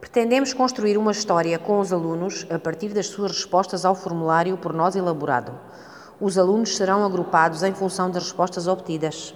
Pretendemos construir uma história com os alunos a partir das suas respostas ao formulário por nós elaborado. Os alunos serão agrupados em função das respostas obtidas.